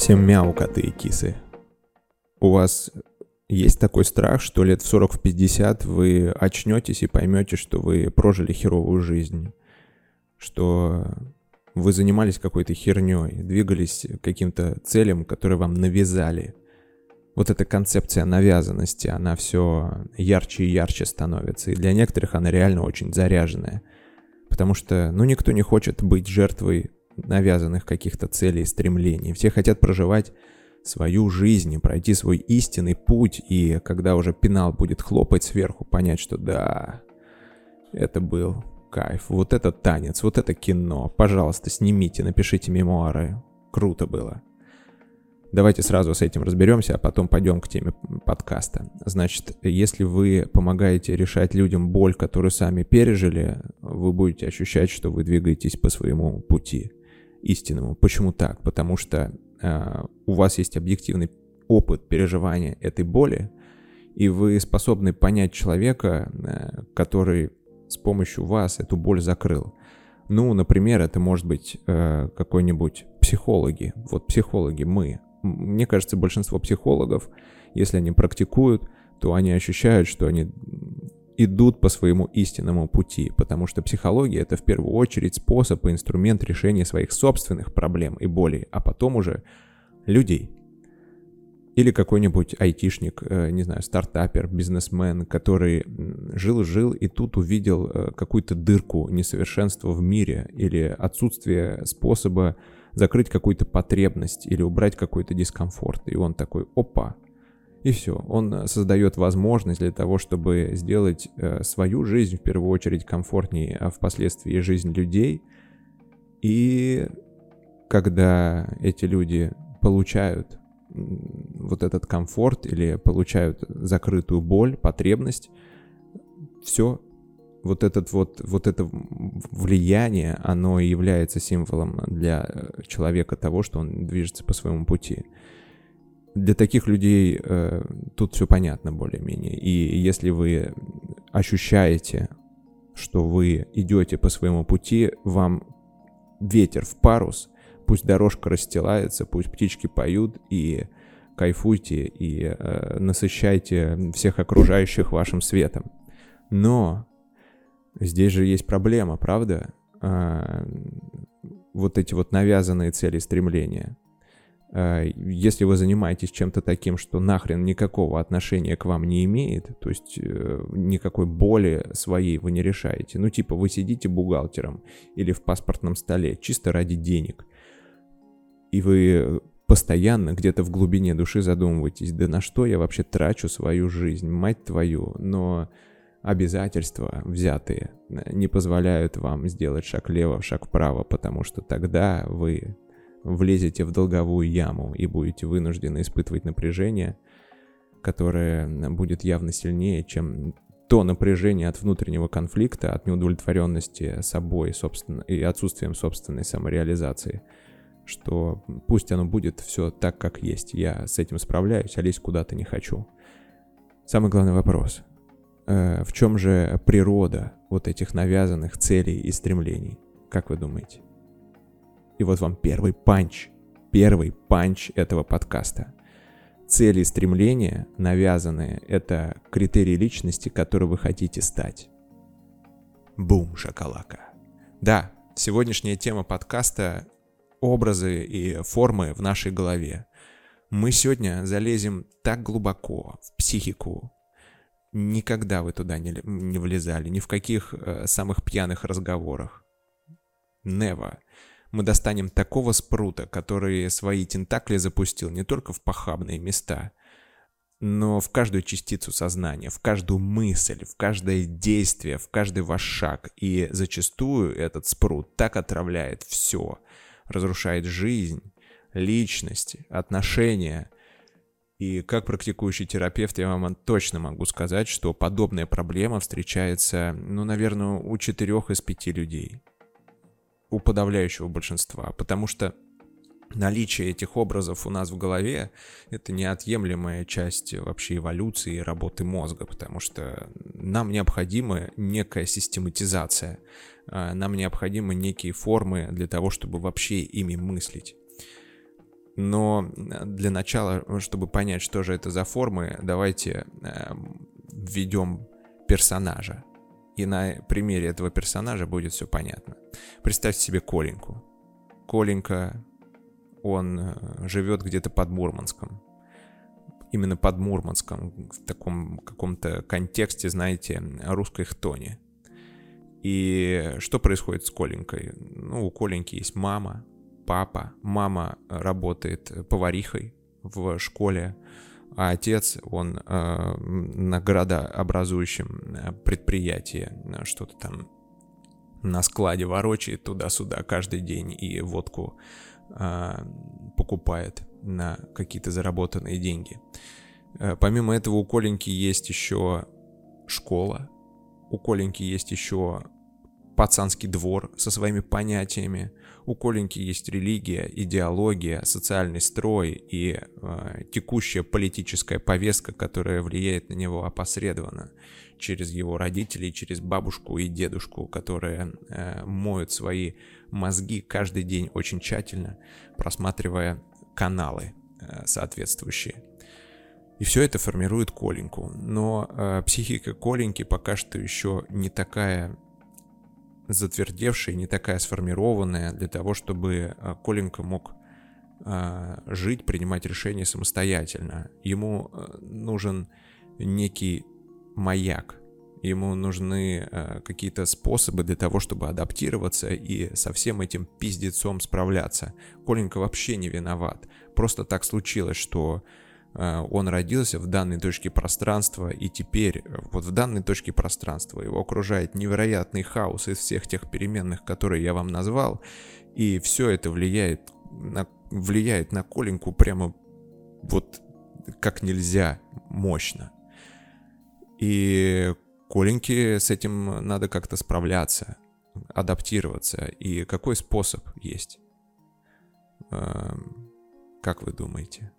Всем мяу, коты и кисы. У вас есть такой страх, что лет в 40-50 вы очнетесь и поймете, что вы прожили херовую жизнь, что вы занимались какой-то херней, двигались каким-то целям, которые вам навязали. Вот эта концепция навязанности, она все ярче и ярче становится. И для некоторых она реально очень заряженная. Потому что, ну, никто не хочет быть жертвой навязанных каких-то целей и стремлений. Все хотят проживать свою жизнь и пройти свой истинный путь, и когда уже пенал будет хлопать сверху, понять, что да, это был кайф, вот это танец, вот это кино, пожалуйста, снимите, напишите мемуары, круто было. Давайте сразу с этим разберемся, а потом пойдем к теме подкаста. Значит, если вы помогаете решать людям боль, которую сами пережили, вы будете ощущать, что вы двигаетесь по своему пути истинному. Почему так? Потому что э, у вас есть объективный опыт переживания этой боли, и вы способны понять человека, э, который с помощью вас эту боль закрыл. Ну, например, это может быть э, какой-нибудь психологи. Вот психологи мы. Мне кажется, большинство психологов, если они практикуют, то они ощущают, что они идут по своему истинному пути, потому что психология — это в первую очередь способ и инструмент решения своих собственных проблем и болей, а потом уже людей. Или какой-нибудь айтишник, э, не знаю, стартапер, бизнесмен, который жил-жил и тут увидел э, какую-то дырку, несовершенство в мире или отсутствие способа закрыть какую-то потребность или убрать какой-то дискомфорт. И он такой, опа, и все. Он э, создает возможность для того, чтобы сделать э, свою жизнь в первую очередь комфортнее, а впоследствии жизнь людей. И когда эти люди получают вот этот комфорт или получают закрытую боль, потребность, все, вот этот вот, вот это влияние, оно является символом для э, человека того, что он движется по своему пути для таких людей э, тут все понятно более-менее. И если вы ощущаете, что вы идете по своему пути, вам ветер в парус, пусть дорожка расстилается, пусть птички поют и кайфуйте и э, насыщайте всех окружающих вашим светом. Но здесь же есть проблема, правда? А, вот эти вот навязанные цели и стремления. Э, если вы занимаетесь чем-то таким, что нахрен никакого отношения к вам не имеет, то есть э, никакой боли своей вы не решаете, ну типа вы сидите бухгалтером или в паспортном столе чисто ради денег, и вы постоянно где-то в глубине души задумываетесь, да на что я вообще трачу свою жизнь, мать твою, но обязательства взятые не позволяют вам сделать шаг влево, шаг вправо, потому что тогда вы влезете в долговую яму и будете вынуждены испытывать напряжение, которое будет явно сильнее, чем то напряжение от внутреннего конфликта, от неудовлетворенности собой собственно, и отсутствием собственной самореализации, что пусть оно будет все так, как есть. Я с этим справляюсь, а лезть куда-то не хочу. Самый главный вопрос. Э, в чем же природа вот этих навязанных целей и стремлений? Как вы думаете? И вот вам первый панч, первый панч этого подкаста. Цели и стремления, навязанные, это критерии личности, которые вы хотите стать. Бум, шоколака. Да, сегодняшняя тема подкаста — образы и формы в нашей голове. Мы сегодня залезем так глубоко в психику, никогда вы туда не, не влезали, ни в каких э, самых пьяных разговорах. Never мы достанем такого спрута, который свои тентакли запустил не только в похабные места, но в каждую частицу сознания, в каждую мысль, в каждое действие, в каждый ваш шаг. И зачастую этот спрут так отравляет все, разрушает жизнь, личность, отношения. И как практикующий терапевт я вам точно могу сказать, что подобная проблема встречается, ну, наверное, у четырех из пяти людей у подавляющего большинства, потому что наличие этих образов у нас в голове — это неотъемлемая часть вообще эволюции и работы мозга, потому что нам необходима некая систематизация, а, нам необходимы некие формы для того, чтобы вообще ими мыслить. Но для начала, чтобы понять, что же это за формы, давайте э, введем персонажа. И на примере этого персонажа будет все понятно. Представьте себе Коленьку. Коленька, он э, живет где-то под Мурманском. Именно под Мурманском, в таком каком-то контексте, знаете, русской хтони. И что происходит с Коленькой? Ну, у Коленьки есть мама, папа. Мама работает поварихой в школе, а отец, он э, на градообразующем э, предприятии э, что-то там на складе ворочает туда-сюда каждый день и водку э, покупает на какие-то заработанные деньги. Э, помимо этого у Коленьки есть еще школа, у Коленьки есть еще пацанский двор со своими понятиями. У Коленьки есть религия, идеология, социальный строй и э, текущая политическая повестка, которая влияет на него опосредованно через его родителей, через бабушку и дедушку, которые э, моют свои мозги каждый день очень тщательно, просматривая каналы э, соответствующие. И все это формирует Коленьку. Но э, психика Коленьки пока что еще не такая затвердевшая, не такая сформированная для того, чтобы а, Коленко мог а, жить, принимать решения самостоятельно. Ему а, нужен некий маяк, ему нужны какие-то способы для того, чтобы адаптироваться и со всем этим пиздецом справляться. Коленька вообще не виноват. Просто так случилось, что он родился в данной точке пространства, и теперь э, вот в данной точке пространства его окружает невероятный хаос из всех тех переменных, которые я вам назвал, и все это влияет на, влияет на Коленьку прямо вот как нельзя мощно. И Коленьке с этим надо как-то справляться, адаптироваться. И какой способ есть? Эм, как вы думаете?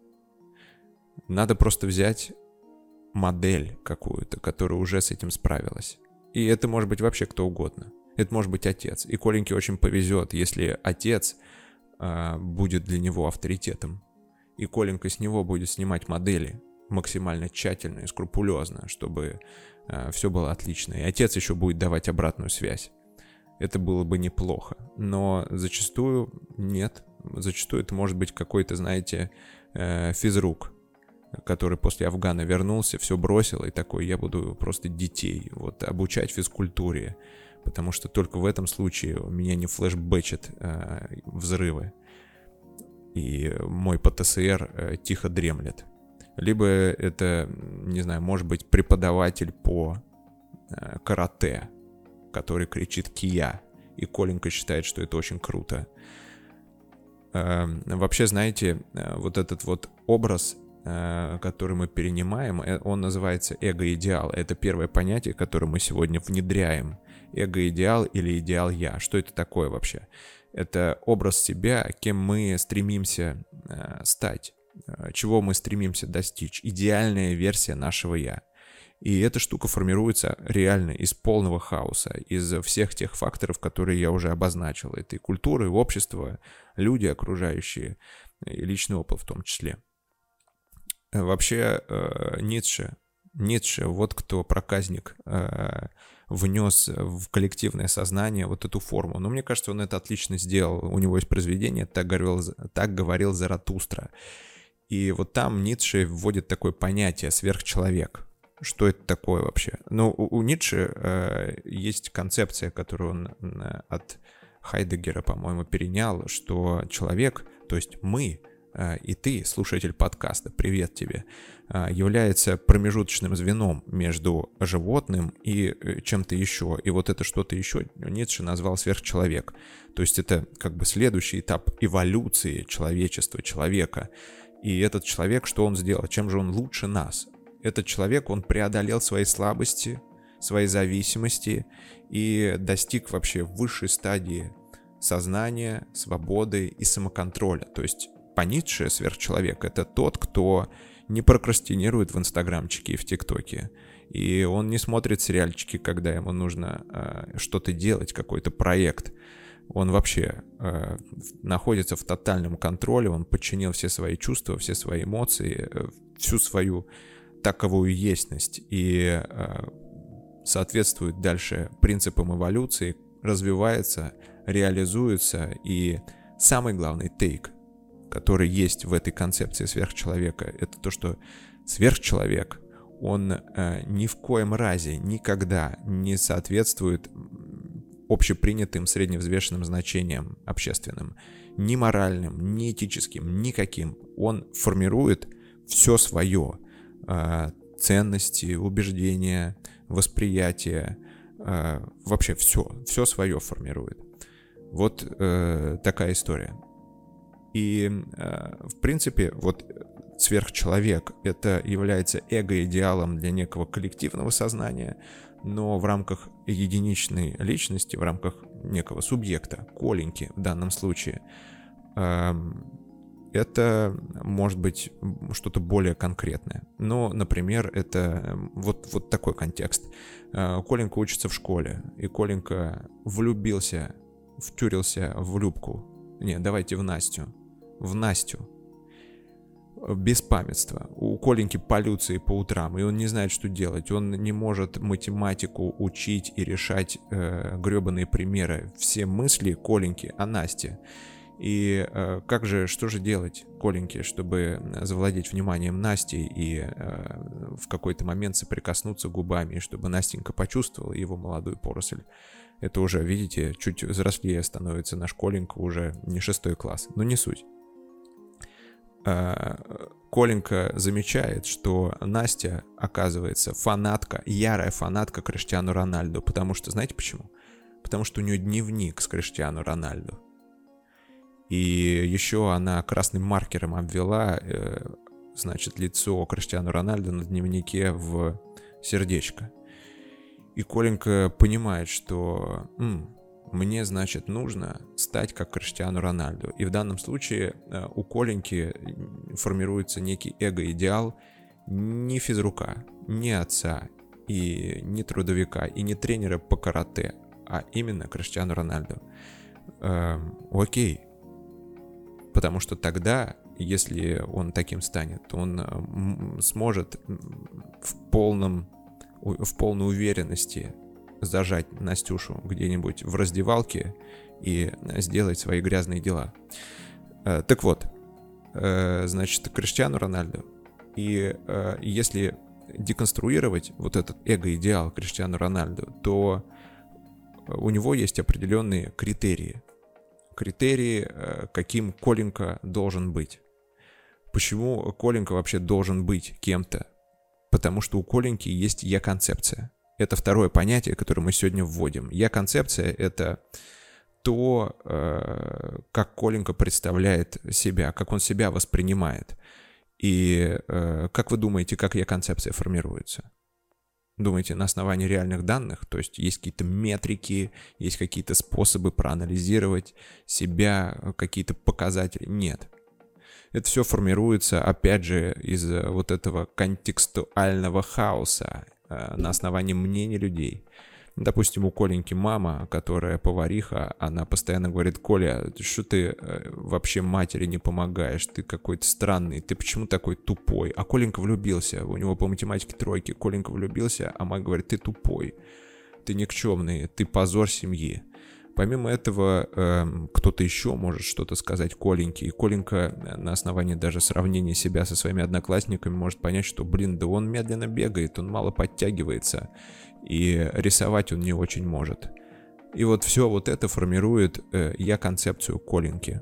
Надо просто взять модель какую-то, которая уже с этим справилась. И это может быть вообще кто угодно. Это может быть отец. И Коленьке очень повезет, если отец э, будет для него авторитетом. И Коленька с него будет снимать модели максимально тщательно и скрупулезно, чтобы э, а, все было отлично. И отец еще будет давать обратную связь. Это было бы неплохо. Но зачастую нет. Зачастую это может быть какой-то, знаете, э, физрук, который после Афгана вернулся, все бросил и такой, я буду просто детей вот обучать физкультуре, потому что только в этом случае меня не флешбэчат э, взрывы, и мой ПТСР э, тихо дремлет. Либо это, не знаю, может быть преподаватель по э, карате, который кричит «Кия», и Коленька считает, что это очень круто. Э, вообще, знаете, вот этот вот образ который мы перенимаем, э, он называется эго-идеал. Это первое понятие, которое мы сегодня внедряем. Эго-идеал или идеал-я. Что это такое вообще? Это образ себя, кем мы стремимся э, стать, чего мы стремимся достичь. Идеальная версия нашего «я». И эта штука формируется реально из полного хаоса, из всех тех факторов, которые я уже обозначил. Это и культура, и общество, люди окружающие, и личный опыт в том числе. Вообще э, Ницше, Ницше, вот кто проказник, э, внес в коллективное сознание вот эту форму. Но мне кажется, он это отлично сделал. У него есть произведение «Так говорил, так говорил Заратустра». И вот там Ницше вводит такое понятие «сверхчеловек». Что это такое вообще? Ну, у, у Ницше э, есть концепция, которую он э, от Хайдегера, по-моему, перенял, что человек, то есть мы, и ты, слушатель подкаста, привет тебе, а, является промежуточным звеном между животным и э, чем-то еще. И вот это что-то еще Ницше назвал сверхчеловек. То есть это как бы следующий этап эволюции человечества, человека. И этот человек, что он сделал? Чем же он лучше нас? Этот человек, он преодолел свои слабости, свои зависимости и достиг вообще высшей стадии сознания, свободы и самоконтроля. То есть по Ницше сверхчеловек — это тот, кто не прокрастинирует в инстаграмчике и в тиктоке. И он не смотрит сериальчики, когда ему нужно э, что-то делать, какой-то проект. Он вообще э, находится в тотальном контроле, он подчинил все свои чувства, все свои эмоции, э, всю свою таковую естность и э, соответствует дальше принципам эволюции, развивается, реализуется и самый главный тейк, который есть в этой концепции сверхчеловека, это то, что сверхчеловек, он э, ни в коем разе никогда не соответствует общепринятым средневзвешенным значениям общественным, ни моральным, ни этическим, никаким. Он формирует все свое, э, ценности, убеждения, восприятие, э, вообще все, все свое формирует. Вот э, такая история. И, э, в принципе, вот сверхчеловек — это является эго-идеалом для некого коллективного сознания, но в рамках единичной личности, в рамках некого субъекта, Коленьки в данном случае, эм, это может быть что-то более конкретное. Но, например, это эм, вот, вот такой контекст. Э, Коленька учится в школе, и Коленька влюбился, втюрился в Любку. Не, давайте в Настю. В Настю беспамятство. У Коленьки полюции по утрам, и он не знает, что делать. Он не может математику учить и решать э, гребаные примеры. Все мысли Коленьки о Насте. И э, как же, что же делать Коленьке, чтобы завладеть вниманием Насти и э, в какой-то момент соприкоснуться губами, чтобы Настенька почувствовала его молодую поросль. Это уже, видите, чуть взрослее становится наш Коленька, уже не шестой класс, но не суть. Э, Коленька замечает, что Настя, оказывается, фанатка, ярая фанатка Криштиану Рональду. Потому что, знаете почему? Потому что у нее дневник с Криштиану Рональду. И еще она красным маркером обвела, э, значит, лицо Криштиану Рональду на дневнике в сердечко. И Коленька понимает, что м, мне, значит, нужно стать как Криштиану Рональду. И в данном случае э, у Коленьки формируется некий эго-идеал не физрука, не отца, и не трудовика, и не тренера по карате, а именно Криштиану Рональду. Эм, окей. Потому что тогда, если он таким станет, он э, сможет в полном в полной уверенности зажать Настюшу где-нибудь в раздевалке и сделать свои грязные дела. Э, так вот, э, значит, Криштиану Рональду. И э, если деконструировать вот этот эго-идеал Криштиану Рональду, то у него есть определенные критерии. Критерии, каким Коленко должен быть. Почему Коленко вообще должен быть кем-то? Потому что у Коленьки есть я-концепция. Это второе понятие, которое мы сегодня вводим. Я-концепция — это то, э, как Коленко представляет себя, как он себя воспринимает. И э, как вы думаете, как я-концепция формируется? Думаете, на основании реальных данных? То есть есть какие-то метрики, есть какие-то способы проанализировать себя, какие-то показатели? Нет. Это все формируется, опять же, из вот этого контекстуального хаоса, на основании мнений людей. Допустим, у Коленьки мама, которая повариха, она постоянно говорит, Коля, что ты э, вообще матери не помогаешь, ты какой-то странный, ты почему такой тупой? А Коленька влюбился, у него по математике тройки, Коленька влюбился, а мать говорит, ты тупой, ты никчемный, ты позор семьи. Помимо этого, э, кто-то еще может что-то сказать Коленьке, и Коленька э, на основании даже сравнения себя со своими одноклассниками может понять, что, блин, да он медленно бегает, он мало подтягивается, и рисовать он не очень может. И вот все вот это формирует э, я-концепцию Коленьки.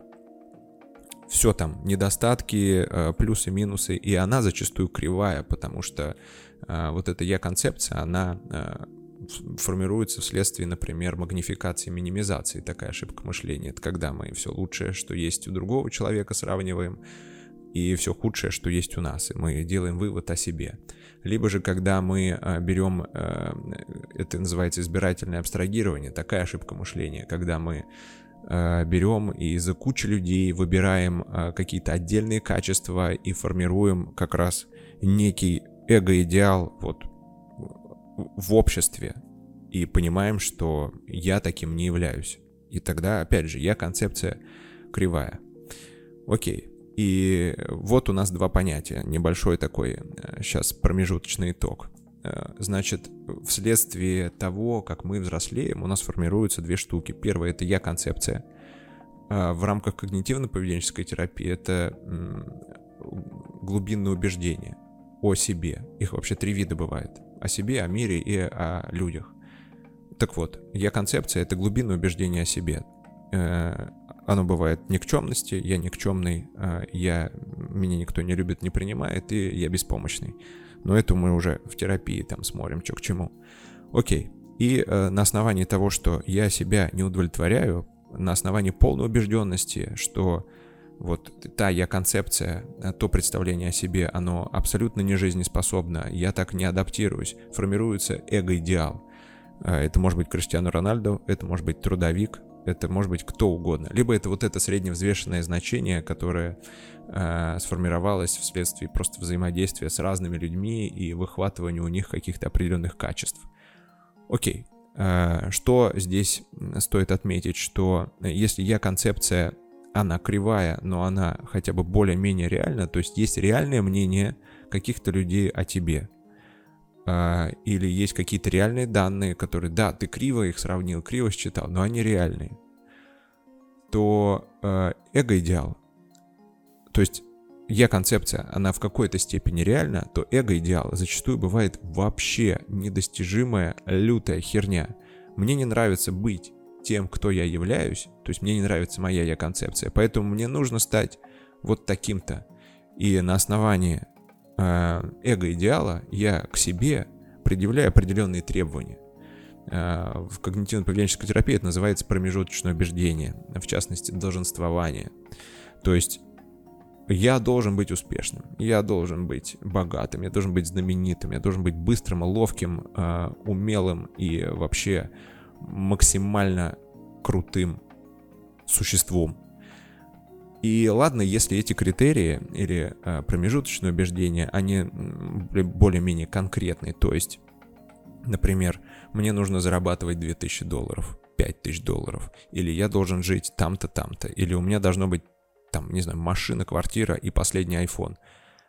Все там, недостатки, э, плюсы, минусы, и она зачастую кривая, потому что вот эта я-концепция, она формируется вследствие, например, магнификации, минимизации. Такая ошибка мышления. Это когда мы все лучшее, что есть у другого человека, сравниваем, и все худшее, что есть у нас, и мы делаем вывод о себе. Либо же, когда мы а, берем, а, это называется избирательное абстрагирование, такая ошибка мышления, когда мы а, берем и из кучи людей выбираем какие-то отдельные качества и формируем как раз некий эго-идеал, вот в обществе и понимаем, что я таким не являюсь. И тогда, опять же, я концепция кривая. Окей. И вот у нас два понятия. Небольшой такой сейчас промежуточный итог. Значит, вследствие того, как мы взрослеем, у нас формируются две штуки. Первое — это я-концепция. В рамках когнитивно-поведенческой терапии это глубинные убеждения о себе. Их вообще три вида бывает. О себе, о мире и о людях. Так вот, я концепция — это глубинное убеждение о себе. Э, оно бывает никчемности, я никчемный, э, я, меня никто не любит, не принимает, и я беспомощный. Но это мы уже в терапии там смотрим, что к чему. Окей. И э, на основании того, что я себя не удовлетворяю, на основании полной убежденности, что вот та я концепция, э, то представление о себе, оно абсолютно не жизнеспособно, я так не адаптируюсь, формируется эго-идеал. Э, это может быть Криштиану Рональдо, это может быть трудовик, это может быть кто угодно. Либо это вот это средневзвешенное значение, которое э, сформировалось вследствие просто взаимодействия с разными людьми и выхватывания у них каких-то определенных качеств. Окей. Э, что здесь стоит отметить, что если я концепция она кривая, но она хотя бы более-менее реальна, то есть есть реальное мнение каких-то людей о тебе. А, или есть какие-то реальные данные, которые, да, ты криво их сравнил, криво считал, но они реальные. То э, эго-идеал, то есть я-концепция, она в какой-то степени реальна, то эго-идеал зачастую бывает вообще недостижимая лютая херня. Мне не нравится быть тем, кто я являюсь, то есть мне не нравится моя я-концепция, поэтому мне нужно стать вот таким-то. И на основании э, эго-идеала я к себе предъявляю определенные требования. Э, в когнитивно-поведенческой терапии это называется промежуточное убеждение, в частности, долженствование. То есть я должен быть успешным, я должен быть богатым, я должен быть знаменитым, я должен быть быстрым, ловким, э, умелым и вообще максимально крутым существом. И ладно, если эти критерии или э, промежуточные убеждения, они более-менее конкретные, то есть, например, мне нужно зарабатывать 2000 долларов, 5000 долларов, или я должен жить там-то, там-то, или у меня должно быть, там, не знаю, машина, квартира и последний iPhone.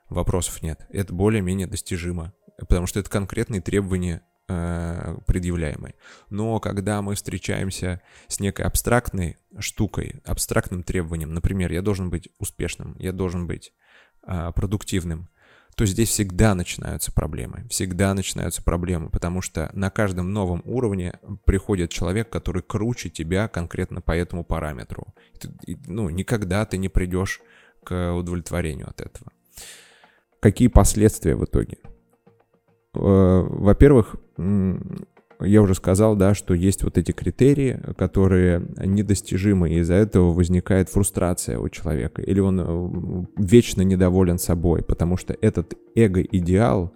Вопросов нет. Это более-менее достижимо, потому что это конкретные требования э, предъявляемой. Но когда мы встречаемся с некой абстрактной штукой, абстрактным требованием, например, я должен быть успешным, я должен быть э, продуктивным, то здесь всегда начинаются проблемы. Всегда начинаются проблемы, потому что на каждом новом уровне приходит человек, который круче тебя конкретно по этому параметру. Ну, никогда ты не придешь к удовлетворению от этого. Какие последствия в итоге? Э, во-первых, я уже сказал, да, что есть вот эти критерии, которые недостижимы, и из-за этого возникает фрустрация у человека, или он э, вечно недоволен собой, потому что этот эго-идеал,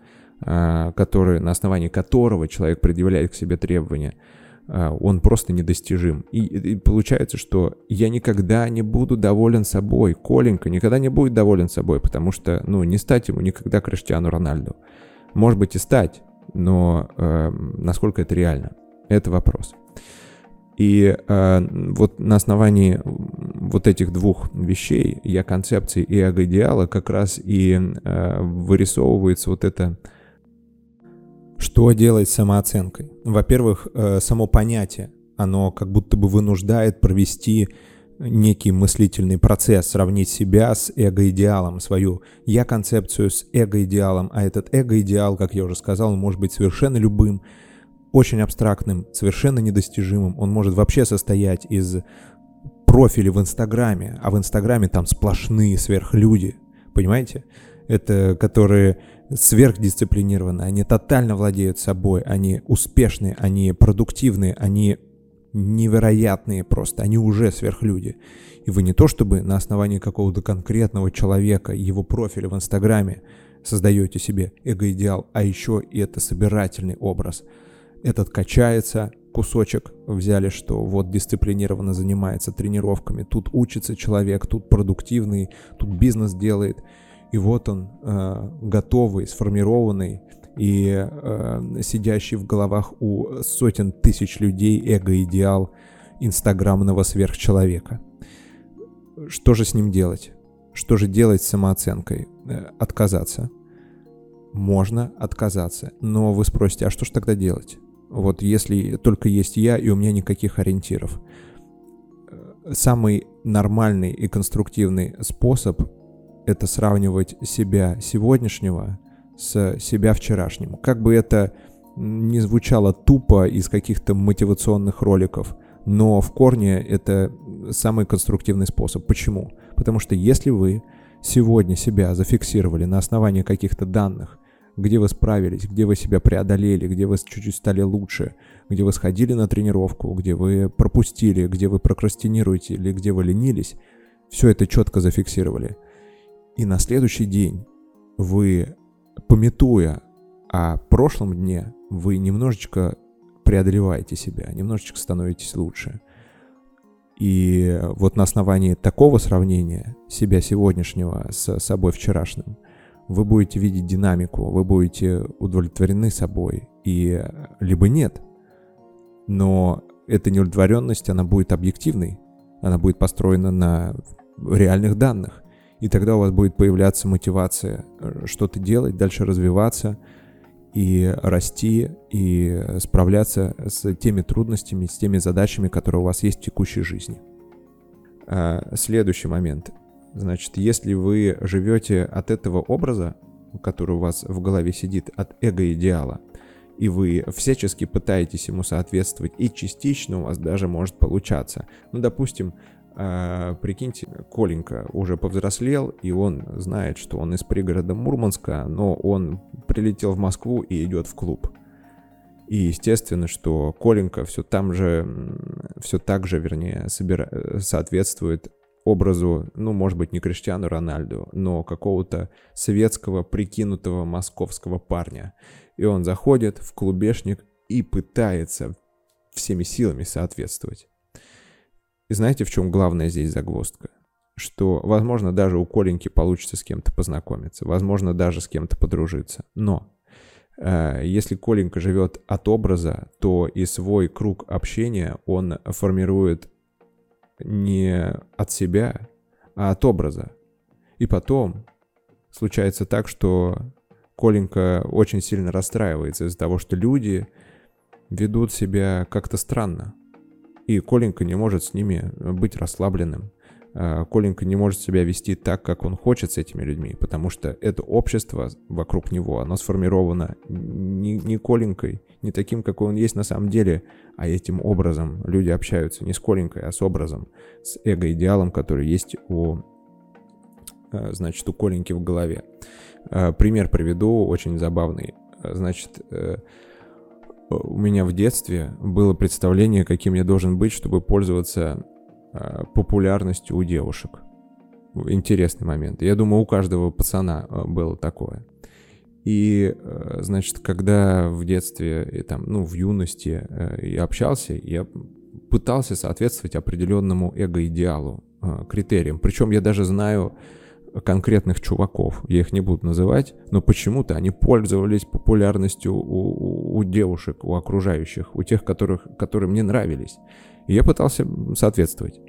а, который, на основании которого человек предъявляет к себе требования, он просто недостижим. И, и получается, что я никогда не буду доволен собой. Коленька никогда не будет доволен собой, потому что, ну, не стать ему никогда Криштиану Рональду. Может быть и стать, но э, насколько это реально, это вопрос. И э, вот на основании вот этих двух вещей, я концепции и эго-идеала, как раз и э, вырисовывается вот это, что делать с самооценкой. Во-первых, э, само понятие, оно как будто бы вынуждает провести некий мыслительный процесс, сравнить себя с эго-идеалом, свою я-концепцию с эго-идеалом, а этот эго-идеал, как я уже сказал, может быть совершенно любым, очень абстрактным, совершенно недостижимым. Он может вообще состоять из профилей в Инстаграме, а в Инстаграме там сплошные сверхлюди, понимаете? Это которые сверхдисциплинированы, они тотально владеют собой, они успешные, они продуктивные, они невероятные просто, они уже сверхлюди. И вы не то чтобы на основании какого-то конкретного человека, его профиля в Инстаграме создаете себе эго-идеал, а еще и это собирательный образ. Этот качается, кусочек взяли, что вот дисциплинированно занимается тренировками, тут учится человек, тут продуктивный, тут бизнес делает, и вот он э, готовый, сформированный, и э, сидящий в головах у сотен тысяч людей эго-идеал, инстаграмного сверхчеловека. Что же с ним делать? Что же делать с самооценкой? Э, отказаться. Можно отказаться. Но вы спросите, а что же тогда делать? Вот если только есть я, и у меня никаких ориентиров. Э, самый нормальный и конструктивный способ — это сравнивать себя сегодняшнего с себя вчерашним. Как бы это не звучало тупо из каких-то мотивационных роликов, но в корне это самый конструктивный способ. Почему? Потому что если вы сегодня себя зафиксировали на основании каких-то данных, где вы справились, где вы себя преодолели, где вы чуть-чуть стали лучше, где вы сходили на тренировку, где вы пропустили, где вы прокрастинируете или где вы ленились, все это четко зафиксировали. И на следующий день вы, пометуя о прошлом дне, вы немножечко преодолеваете себя, немножечко становитесь лучше. И вот на основании такого сравнения себя сегодняшнего с собой вчерашним, вы будете видеть динамику, вы будете удовлетворены собой, и либо нет. Но эта неудовлетворенность, она будет объективной, она будет построена на реальных данных. И тогда у вас будет появляться мотивация э, что-то делать, дальше развиваться – и расти, и справляться с теми трудностями, с теми задачами, которые у вас есть в текущей жизни. А, следующий момент. Значит, если вы живете от этого образа, который у вас в голове сидит, от эго-идеала, и вы всячески пытаетесь ему соответствовать, и частично у вас даже может получаться. Ну, допустим, а, прикиньте, Коленька уже повзрослел, и он знает, что он из пригорода Мурманска, но он прилетел в Москву и идет в клуб. И естественно, что Коленька все там же, все так же, вернее, собира... соответствует образу, ну, может быть, не Криштиану Рональду, но какого-то светского, прикинутого московского парня. И он заходит в клубешник и пытается всеми силами соответствовать. И знаете, в чем главная здесь загвоздка? Что, возможно, даже у Коленьки получится с кем-то познакомиться, возможно, даже с кем-то подружиться. Но э, если Коленька живет от образа, то и свой круг общения он формирует не от себя, а от образа. И потом случается так, что Коленька очень сильно расстраивается из-за того, что люди ведут себя как-то странно. И Коленька не может с ними э, быть расслабленным. А, Коленька не может себя вести так, как он хочет с этими людьми, потому что это общество вокруг него, оно сформировано не, не Коленькой, не таким, какой он есть на самом деле, а этим образом люди общаются не с Коленькой, а с образом, с эго-идеалом, который есть у, э, значит, у Коленьки в голове. Пример приведу, очень забавный. Значит, э, у меня в детстве было представление, каким я должен быть, чтобы пользоваться э, популярностью у девушек. Интересный момент. Я думаю, у каждого пацана э, было такое. И, э, значит, когда в детстве, и там, ну, в юности я общался, я пытался соответствовать определенному эго-идеалу, критериям. Причем я даже знаю, конкретных чуваков, я их не буду называть, но почему-то они пользовались популярностью у, у девушек, у окружающих, у тех, которых, которые мне нравились. И я пытался соответствовать.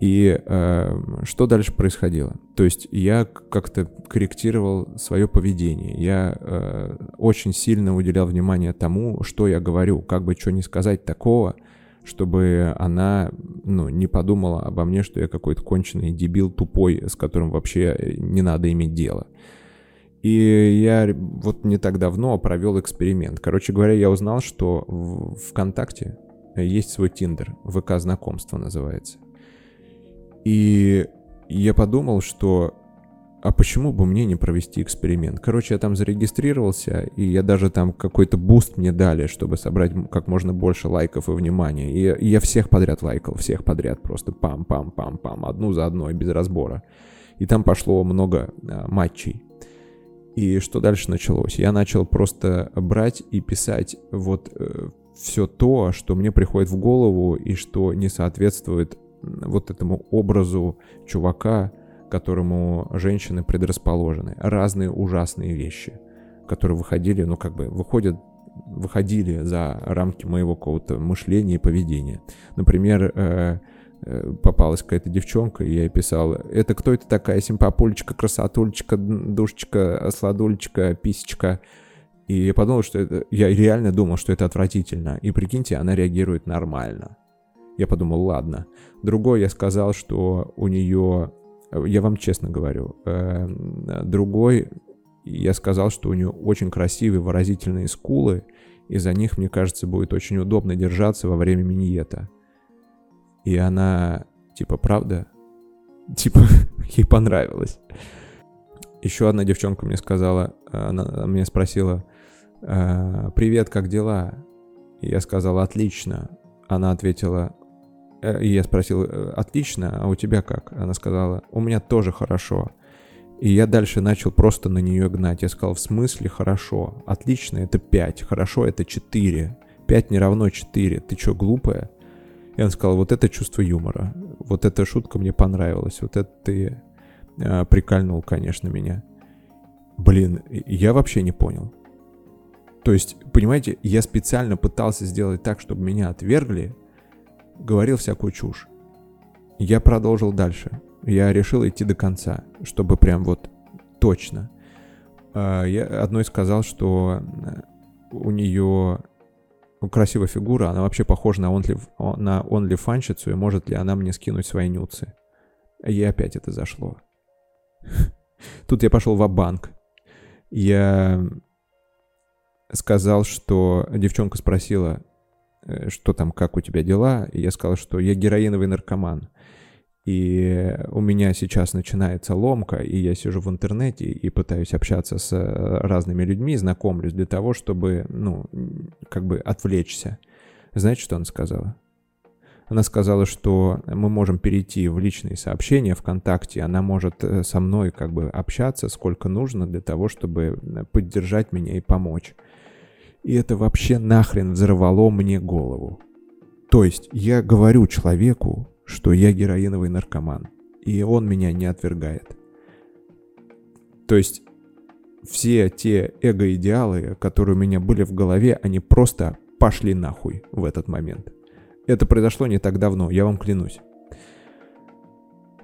И э, что дальше происходило? То есть я как-то корректировал свое поведение. Я э, очень сильно уделял внимание тому, что я говорю, как бы что не сказать такого, чтобы она ну, не подумала обо мне, что я какой-то конченый дебил тупой, с которым вообще не надо иметь дело. И я вот не так давно провел эксперимент. Короче говоря, я узнал, что в ВКонтакте есть свой Tinder, ВК знакомство называется. И я подумал, что а почему бы мне не провести эксперимент? Короче, я там зарегистрировался, и я даже там какой-то буст мне дали, чтобы собрать как можно больше лайков и внимания. И, и я всех подряд лайкал, всех подряд, просто пам-пам-пам-пам, одну за одной, без разбора. И там пошло много а, матчей. И что дальше началось? Я начал просто брать и писать вот э, все то, что мне приходит в голову и что не соответствует вот этому образу чувака, которому женщины предрасположены. Разные ужасные вещи, которые выходили, ну как бы выходят выходили за рамки моего какого-то мышления и поведения. Например, э, э, попалась какая-то девчонка, и я ей писал, это кто это такая, симпапулечка, красотулечка, душечка, сладулечка, писечка. И я подумал, что это... Я реально думал, что это отвратительно. И прикиньте, она реагирует нормально. Я подумал, ладно. Другой я сказал, что у нее... Я вам честно говорю. Э, другой я сказал, что у нее очень красивые выразительные скулы, и за них, мне кажется, будет очень удобно держаться во время миньета. И она, типа, правда? Типа, ей понравилось. Еще одна девчонка мне сказала, она мне спросила, «Э, «Привет, как дела?» Я сказал, «Отлично». Она ответила, и я спросил, «Э, «Отлично, а у тебя как?» Она сказала, «У меня тоже хорошо». И я дальше начал просто на нее гнать. Я сказал, в смысле хорошо? Отлично, это 5. Хорошо, это 4. 5 не равно 4. Ты что, глупая? И он сказал, вот это чувство юмора. Вот эта шутка мне понравилась. Вот это ты э, прикольнул, конечно, меня. Блин, я вообще не понял. То есть, понимаете, я специально пытался сделать так, чтобы меня отвергли, говорил всякую чушь. Я продолжил дальше. Я решил идти до конца, чтобы прям вот точно. А, я одной сказал, что э, у нее красивая фигура, она вообще похожа на, онли, на OnlyFanщицу, и может ли она мне скинуть свои нюцы. И опять это зашло. Тут я пошел в банк Я сказал, что девчонка спросила, что там, как у тебя дела, и я сказал, что я героиновый наркоман. И у меня сейчас начинается ломка, и я сижу в интернете и пытаюсь общаться с э, разными людьми, знакомлюсь для того, чтобы, ну, как бы отвлечься. Знаете, что она сказала? Она сказала, что мы можем перейти в личные сообщения ВКонтакте, она может э, со мной как бы общаться сколько нужно для того, чтобы э, поддержать меня и помочь. И это вообще нахрен взорвало мне голову. То есть я говорю человеку, что я героиновый наркоман, и он меня не отвергает. То есть все те эго-идеалы, которые у меня были в голове, они просто пошли нахуй в этот момент. Это произошло не так давно, я вам клянусь.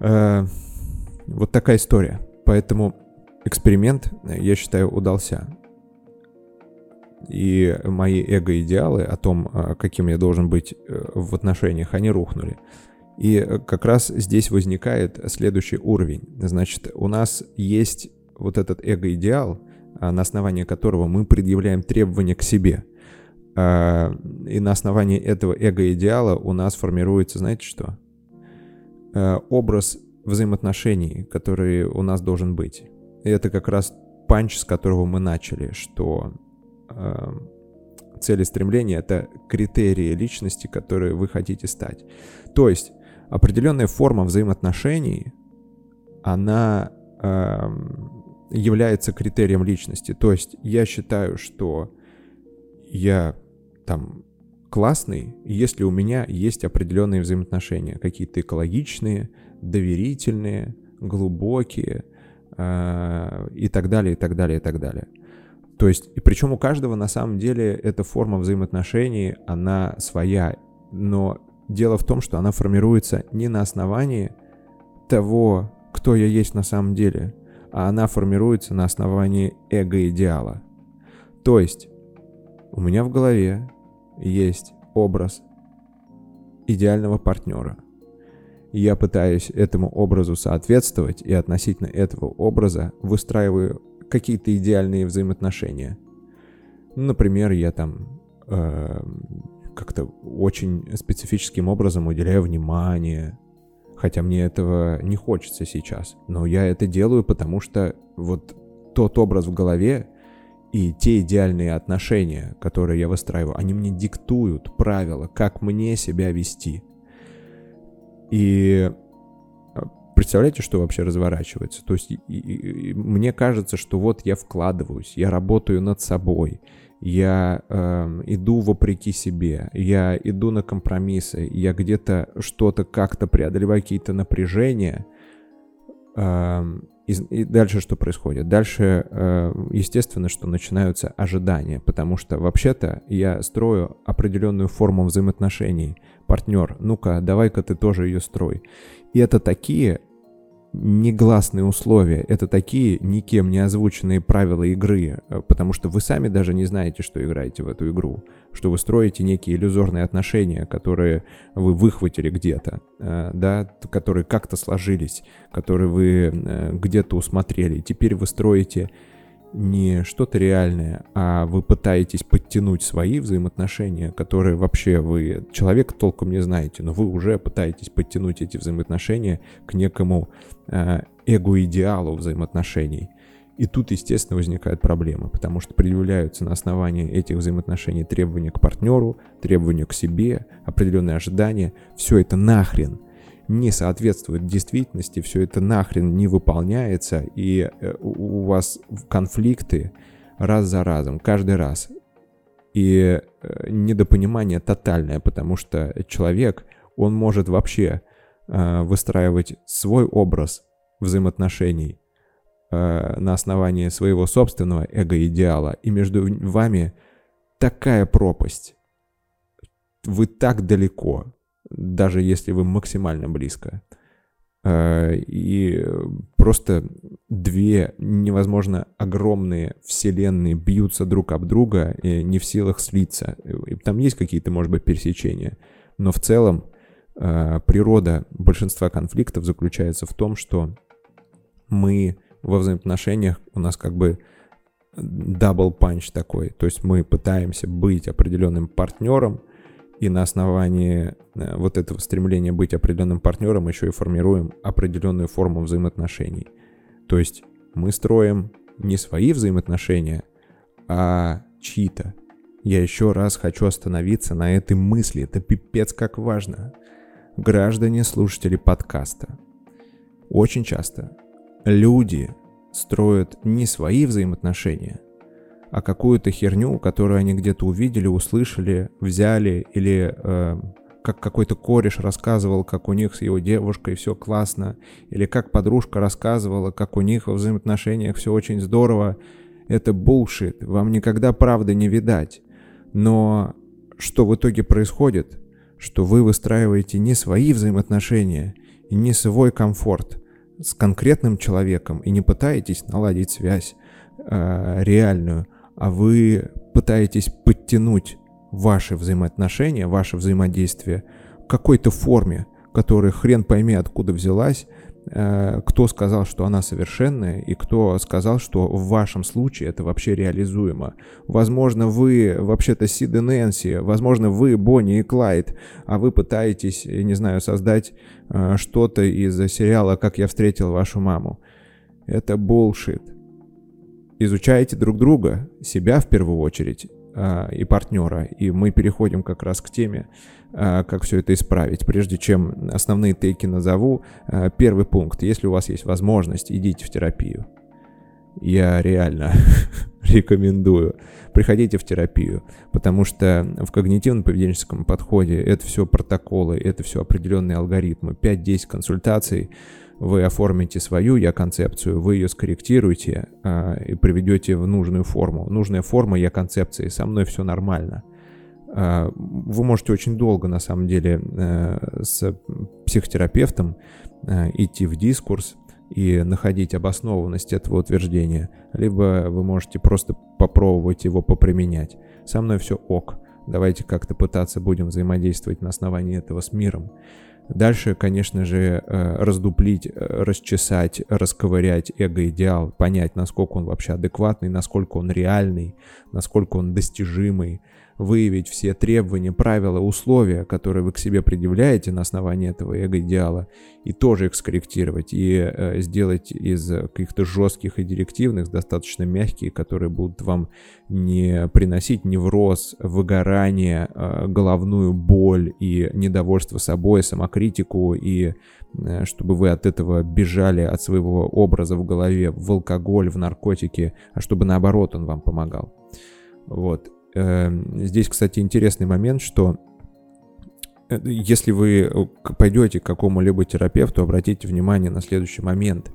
Э, вот такая история. Поэтому эксперимент, я считаю, удался и мои эго-идеалы о том, а, каким я должен быть э, в отношениях, они рухнули. И э, как раз здесь возникает следующий уровень. Значит, у нас есть вот этот эго-идеал, а, на основании которого мы предъявляем требования к себе. А, и на основании этого эго-идеала у нас формируется, знаете что? Образ взаимоотношений, который у нас должен быть. И это как раз панч, с которого мы начали, что э, цели стремления — это критерии личности, которые вы хотите стать. То есть определенная форма взаимоотношений, она э, является критерием личности. То есть я считаю, что я там классный, если у меня есть определенные взаимоотношения, какие-то экологичные, доверительные, глубокие э, и так далее, и так далее, и так далее. То есть, и причем у каждого на самом деле эта форма взаимоотношений, она своя, но дело в том, что она формируется не на основании того, кто я есть на самом деле, а она формируется на основании эго-идеала. То есть, у меня в голове есть образ идеального партнера. Я пытаюсь этому образу соответствовать и относительно этого образа выстраиваю какие-то идеальные взаимоотношения. Например, я там э, как-то очень специфическим образом уделяю внимание, хотя мне этого не хочется сейчас. Но я это делаю, потому что вот тот образ в голове и те идеальные отношения, которые я выстраиваю, они мне диктуют правила, как мне себя вести. И Представляете, что вообще разворачивается? То есть и, и, и, мне кажется, что вот я вкладываюсь, я работаю над собой, я э, иду вопреки себе, я иду на компромиссы, я где-то что-то как-то преодолеваю какие-то напряжения, И, и дальше что происходит? Дальше, э, естественно, что начинаются ожидания, потому что вообще-то я строю определенную форму взаимоотношений. Партнер, ну-ка, давай-ка ты тоже ее строй. И это такие негласные условия, это такие никем не озвученные правила игры, э, потому что вы сами даже не знаете, что играете в эту игру, что вы строите некие иллюзорные отношения, которые вы выхватили где-то, э, да, которые как-то сложились, которые вы э, где-то усмотрели. Теперь вы строите не что-то реальное, а вы пытаетесь подтянуть свои взаимоотношения, которые вообще вы человек толком не знаете, но вы уже пытаетесь подтянуть эти взаимоотношения к некому э, эго-идеалу взаимоотношений. И тут, естественно, возникают проблемы, потому что предъявляются на основании этих взаимоотношений требования к партнеру, требования к себе, определенные ожидания. Все это нахрен не соответствует действительности, все это нахрен не выполняется, и э, у вас конфликты раз за разом, каждый раз. И э, недопонимание тотальное, потому что человек, он может вообще э, выстраивать свой образ взаимоотношений на основании своего собственного эго-идеала, и между вами такая пропасть. Вы так далеко, даже если вы максимально близко. Э, и просто две невозможно огромные вселенные бьются друг об друга и не в силах слиться. И там есть какие-то, может быть, пересечения. Но в целом э, природа большинства конфликтов заключается в том, что мы во взаимоотношениях, у нас как бы double punch такой. То есть мы пытаемся быть определенным партнером, и на основании э, вот этого стремления быть определенным партнером еще и формируем определенную форму взаимоотношений. То есть мы строим не свои взаимоотношения, а чьи-то. Я еще раз хочу остановиться на этой мысли. Это пипец как важно. Граждане, слушатели подкаста. Очень часто люди строят не свои взаимоотношения, а какую-то херню, которую они где-то увидели, услышали, взяли, или э, как какой-то кореш рассказывал, как у них с его девушкой все классно, или как подружка рассказывала, как у них во взаимоотношениях все очень здорово. Это булшит, вам никогда правды не видать. Но что в итоге происходит? Что вы выстраиваете не свои взаимоотношения и не свой комфорт с конкретным человеком и не пытаетесь наладить связь э, реальную, а вы пытаетесь подтянуть ваши взаимоотношения, ваше взаимодействие к какой-то форме, которая хрен пойми откуда взялась, э, кто сказал, что она совершенная, и кто сказал, что в вашем случае это вообще реализуемо. Возможно, вы вообще-то Сид и Нэнси, возможно, вы Бонни и Клайд, а вы пытаетесь, не знаю, создать э, что-то из сериала «Как я встретил вашу маму». Это bullshit изучаете друг друга, себя в первую очередь а, и партнера, и мы переходим как раз к теме, а, как все это исправить. Прежде чем основные тейки назову, а, первый пункт. Если у вас есть возможность, идите в терапию. Я реально рекомендую. Приходите в терапию, потому что в когнитивно-поведенческом подходе это все протоколы, это все определенные алгоритмы. 5-10 консультаций — вы оформите свою я-концепцию, вы ее скорректируете э, и приведете в нужную форму. Нужная форма я-концепции, со мной все нормально. Э, вы можете очень долго, на самом деле, э, с психотерапевтом э, идти в дискурс и находить обоснованность этого утверждения, либо вы можете просто попробовать его поприменять. Со мной все ок. Давайте как-то пытаться будем взаимодействовать на основании этого с миром. Дальше, конечно же, э, раздуплить, э, расчесать, расковырять эго-идеал, понять, насколько он вообще адекватный, насколько он реальный, насколько он достижимый, выявить все требования, правила, условия, которые вы к себе предъявляете на основании этого эго-идеала, и тоже их скорректировать, и э, сделать из каких-то жестких и директивных достаточно мягкие, которые будут вам не приносить невроз, выгорание, э, головную боль и недовольство собой, самокритику, и э, чтобы вы от этого бежали, от своего образа в голове, в алкоголь, в наркотики, а чтобы наоборот он вам помогал. Вот. Эм, здесь, кстати, интересный момент, что э, если вы пойдете к какому-либо терапевту, обратите внимание на следующий момент.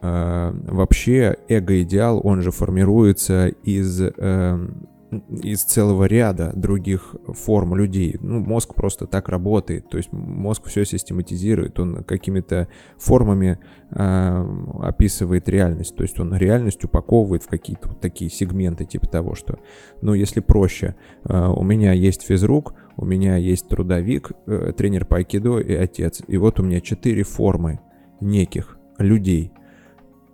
э, вообще эго-идеал, он же формируется из э, из целого ряда других форм людей. Ну, мозг просто так работает, то есть мозг все систематизирует, он какими-то формами э, описывает реальность, то есть он реальность упаковывает в какие-то вот такие сегменты, типа того, что, ну, если проще, э, у меня есть физрук, у меня есть трудовик, э, тренер по айкидо и отец, и вот у меня четыре формы неких людей –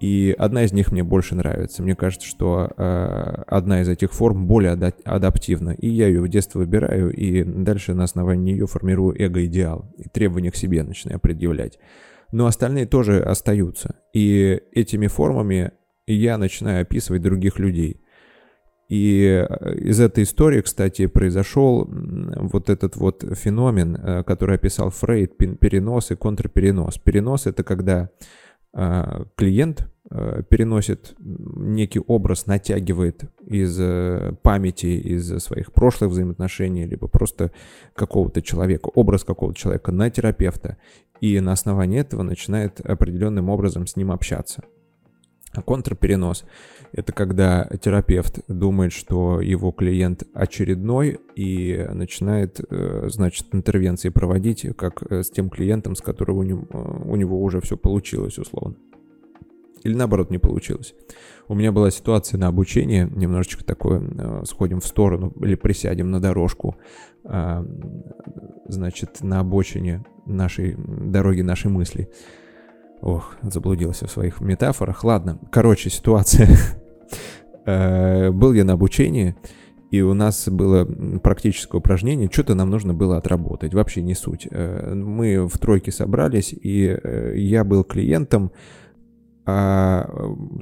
и одна из них мне больше нравится. Мне кажется, что э, одна из этих форм более ада- адаптивна. И я ее в детстве выбираю, и дальше на основании нее формирую эго-идеал. И требования к себе начинаю предъявлять. Но остальные тоже остаются. И этими формами я начинаю описывать других людей. И э, из этой истории, кстати, произошел вот этот вот феномен, э, который описал Фрейд, перенос и контрперенос. Перенос — это когда э, клиент переносит некий образ, натягивает из э, памяти, из своих прошлых взаимоотношений, либо просто какого-то человека, образ какого-то человека на терапевта, и на основании этого начинает определенным образом с ним общаться. А контрперенос — это когда терапевт думает, что его клиент очередной и начинает, э, значит, интервенции проводить, как с тем клиентом, с которого у него уже все получилось, условно или наоборот не получилось. У меня была ситуация на обучении, немножечко такое, э, сходим в сторону или присядем на дорожку, э, значит, на обочине нашей дороги, нашей мысли. Ох, заблудился в своих метафорах. Ладно, короче, ситуация. Э, был я на обучении, и у нас было практическое упражнение, что-то нам нужно было отработать, вообще не суть. Мы в тройке собрались, и я был клиентом, а,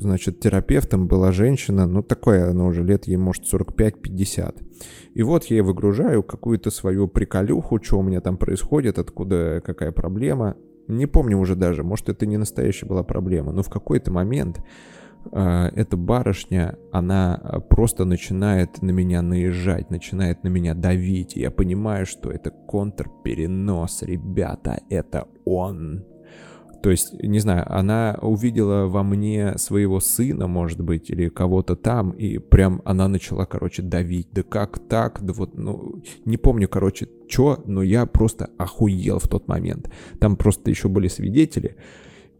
значит, терапевтом была женщина, ну, такое она уже лет, ей, может, 45-50. И вот я ей выгружаю какую-то свою приколюху, что у меня там происходит, откуда, какая проблема. Не помню уже даже, может, это не настоящая была проблема, но в какой-то момент э, эта барышня, она просто начинает на меня наезжать, начинает на меня давить. И я понимаю, что это контрперенос, ребята, это он. То есть, не знаю, она увидела во мне своего сына, может быть, или кого-то там, и прям она начала, короче, давить. Да как так? Да вот, ну, не помню, короче, что, но я просто охуел в тот момент. Там просто еще были свидетели,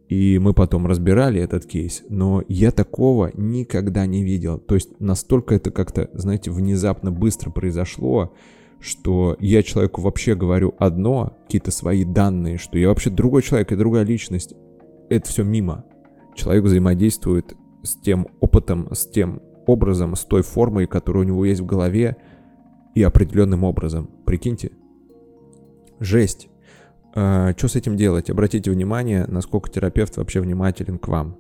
и мы потом разбирали этот кейс, но я такого никогда не видел. То есть настолько это как-то, знаете, внезапно быстро произошло, что я человеку вообще говорю одно, какие-то свои данные, что я вообще другой человек и другая личность. Это все мимо. Человек взаимодействует с тем опытом, с тем образом, с той формой, которая у него есть в голове, и определенным образом. Прикиньте. Жесть. А, что с этим делать? Обратите внимание, насколько терапевт вообще внимателен к вам.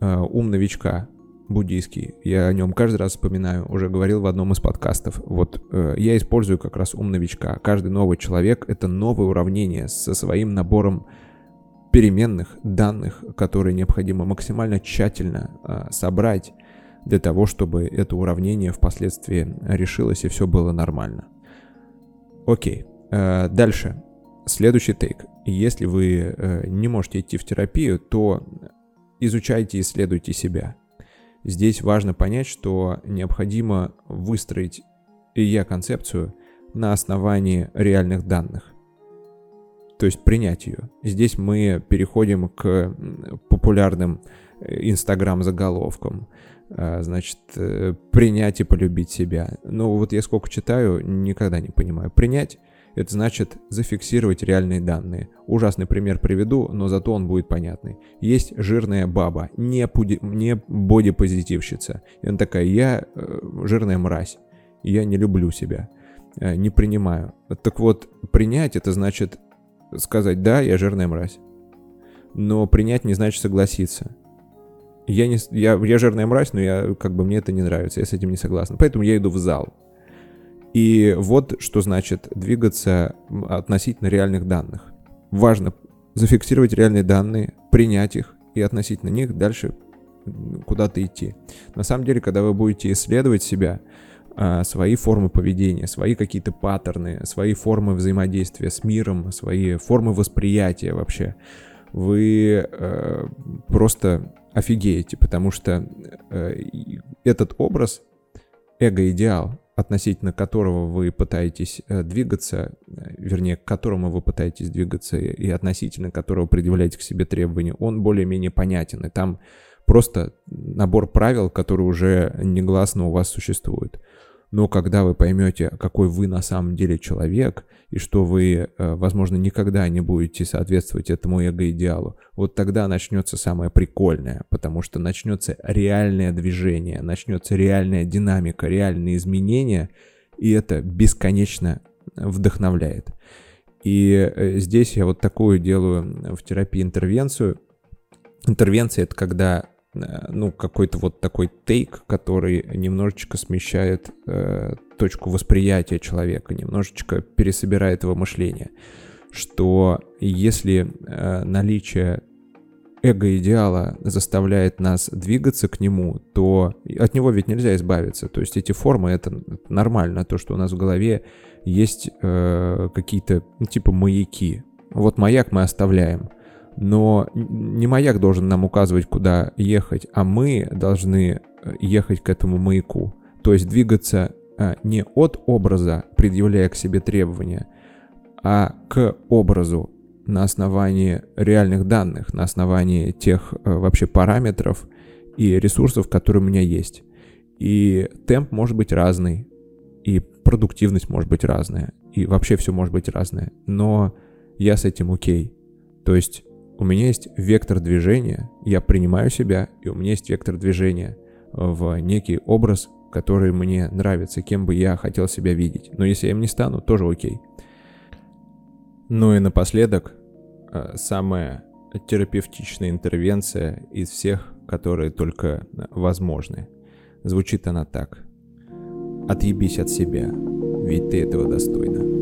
А, ум новичка буддийский. Я о нем каждый раз вспоминаю, уже говорил в одном из подкастов. Вот э, я использую как раз ум новичка. Каждый новый человек — это новое уравнение со своим набором переменных данных, которые необходимо максимально тщательно э, собрать для того, чтобы это уравнение впоследствии решилось и все было нормально. Окей, э, дальше. Следующий тейк. Если вы э, не можете идти в терапию, то изучайте и исследуйте себя Здесь важно понять, что необходимо выстроить и я концепцию на основании реальных данных. То есть принять ее. Здесь мы переходим к популярным э, инстаграм-заголовкам. А, значит, э, принять и полюбить себя. Ну вот я сколько читаю, никогда не понимаю. Принять это значит зафиксировать реальные данные. Ужасный пример приведу, но зато он будет понятный. Есть жирная баба, не, пуди, не бодипозитивщица. И она такая, я э, жирная мразь, я не люблю себя, э, не принимаю. Так вот, принять это значит сказать, да, я жирная мразь. Но принять не значит согласиться. Я, не, я, я жирная мразь, но я, как бы мне это не нравится, я с этим не согласен. Поэтому я иду в зал. И вот что значит двигаться относительно реальных данных. Важно зафиксировать реальные данные, принять их и относительно них дальше куда-то идти. На самом деле, когда вы будете исследовать себя, а, свои формы поведения, свои какие-то паттерны, свои формы взаимодействия с миром, свои формы восприятия вообще, вы э, просто офигеете, потому что э, этот образ, эго-идеал, относительно которого вы пытаетесь э, двигаться, э, вернее, к которому вы пытаетесь двигаться и относительно которого предъявляете к себе требования, он более-менее понятен. И там просто набор правил, которые уже негласно у вас существуют. Но когда вы поймете, какой вы на самом деле человек, и что вы, э, возможно, никогда не будете соответствовать этому эго-идеалу, вот тогда начнется самое прикольное, потому что начнется реальное движение, начнется реальная динамика, реальные изменения, и это бесконечно вдохновляет. И э, здесь я вот такую делаю в терапии интервенцию. Интервенция — это когда Э, ну, какой-то вот такой тейк, который немножечко смещает э, точку восприятия человека, немножечко пересобирает его мышление. Что если э, наличие эго-идеала заставляет нас двигаться к нему, то от него ведь нельзя избавиться. То есть эти формы это нормально, то, что у нас в голове есть э, какие-то ну, типа маяки. Вот маяк мы оставляем но не маяк должен нам указывать, куда ехать, а мы должны э, ехать к этому маяку. То есть двигаться э, не от образа, предъявляя к себе требования, а к образу на основании реальных данных, на основании тех э, вообще параметров и ресурсов, которые у меня есть. И темп может быть разный, и продуктивность может быть разная, и вообще все может быть разное. Но я с этим окей. То есть у меня есть вектор движения, я принимаю себя, и у меня есть вектор движения в некий образ, который мне нравится, кем бы я хотел себя видеть. Но если я им не стану, тоже окей. Ну и напоследок, э, самая терапевтичная интервенция из всех, которые только возможны. Звучит она так. Отъебись от себя, ведь ты этого достойна.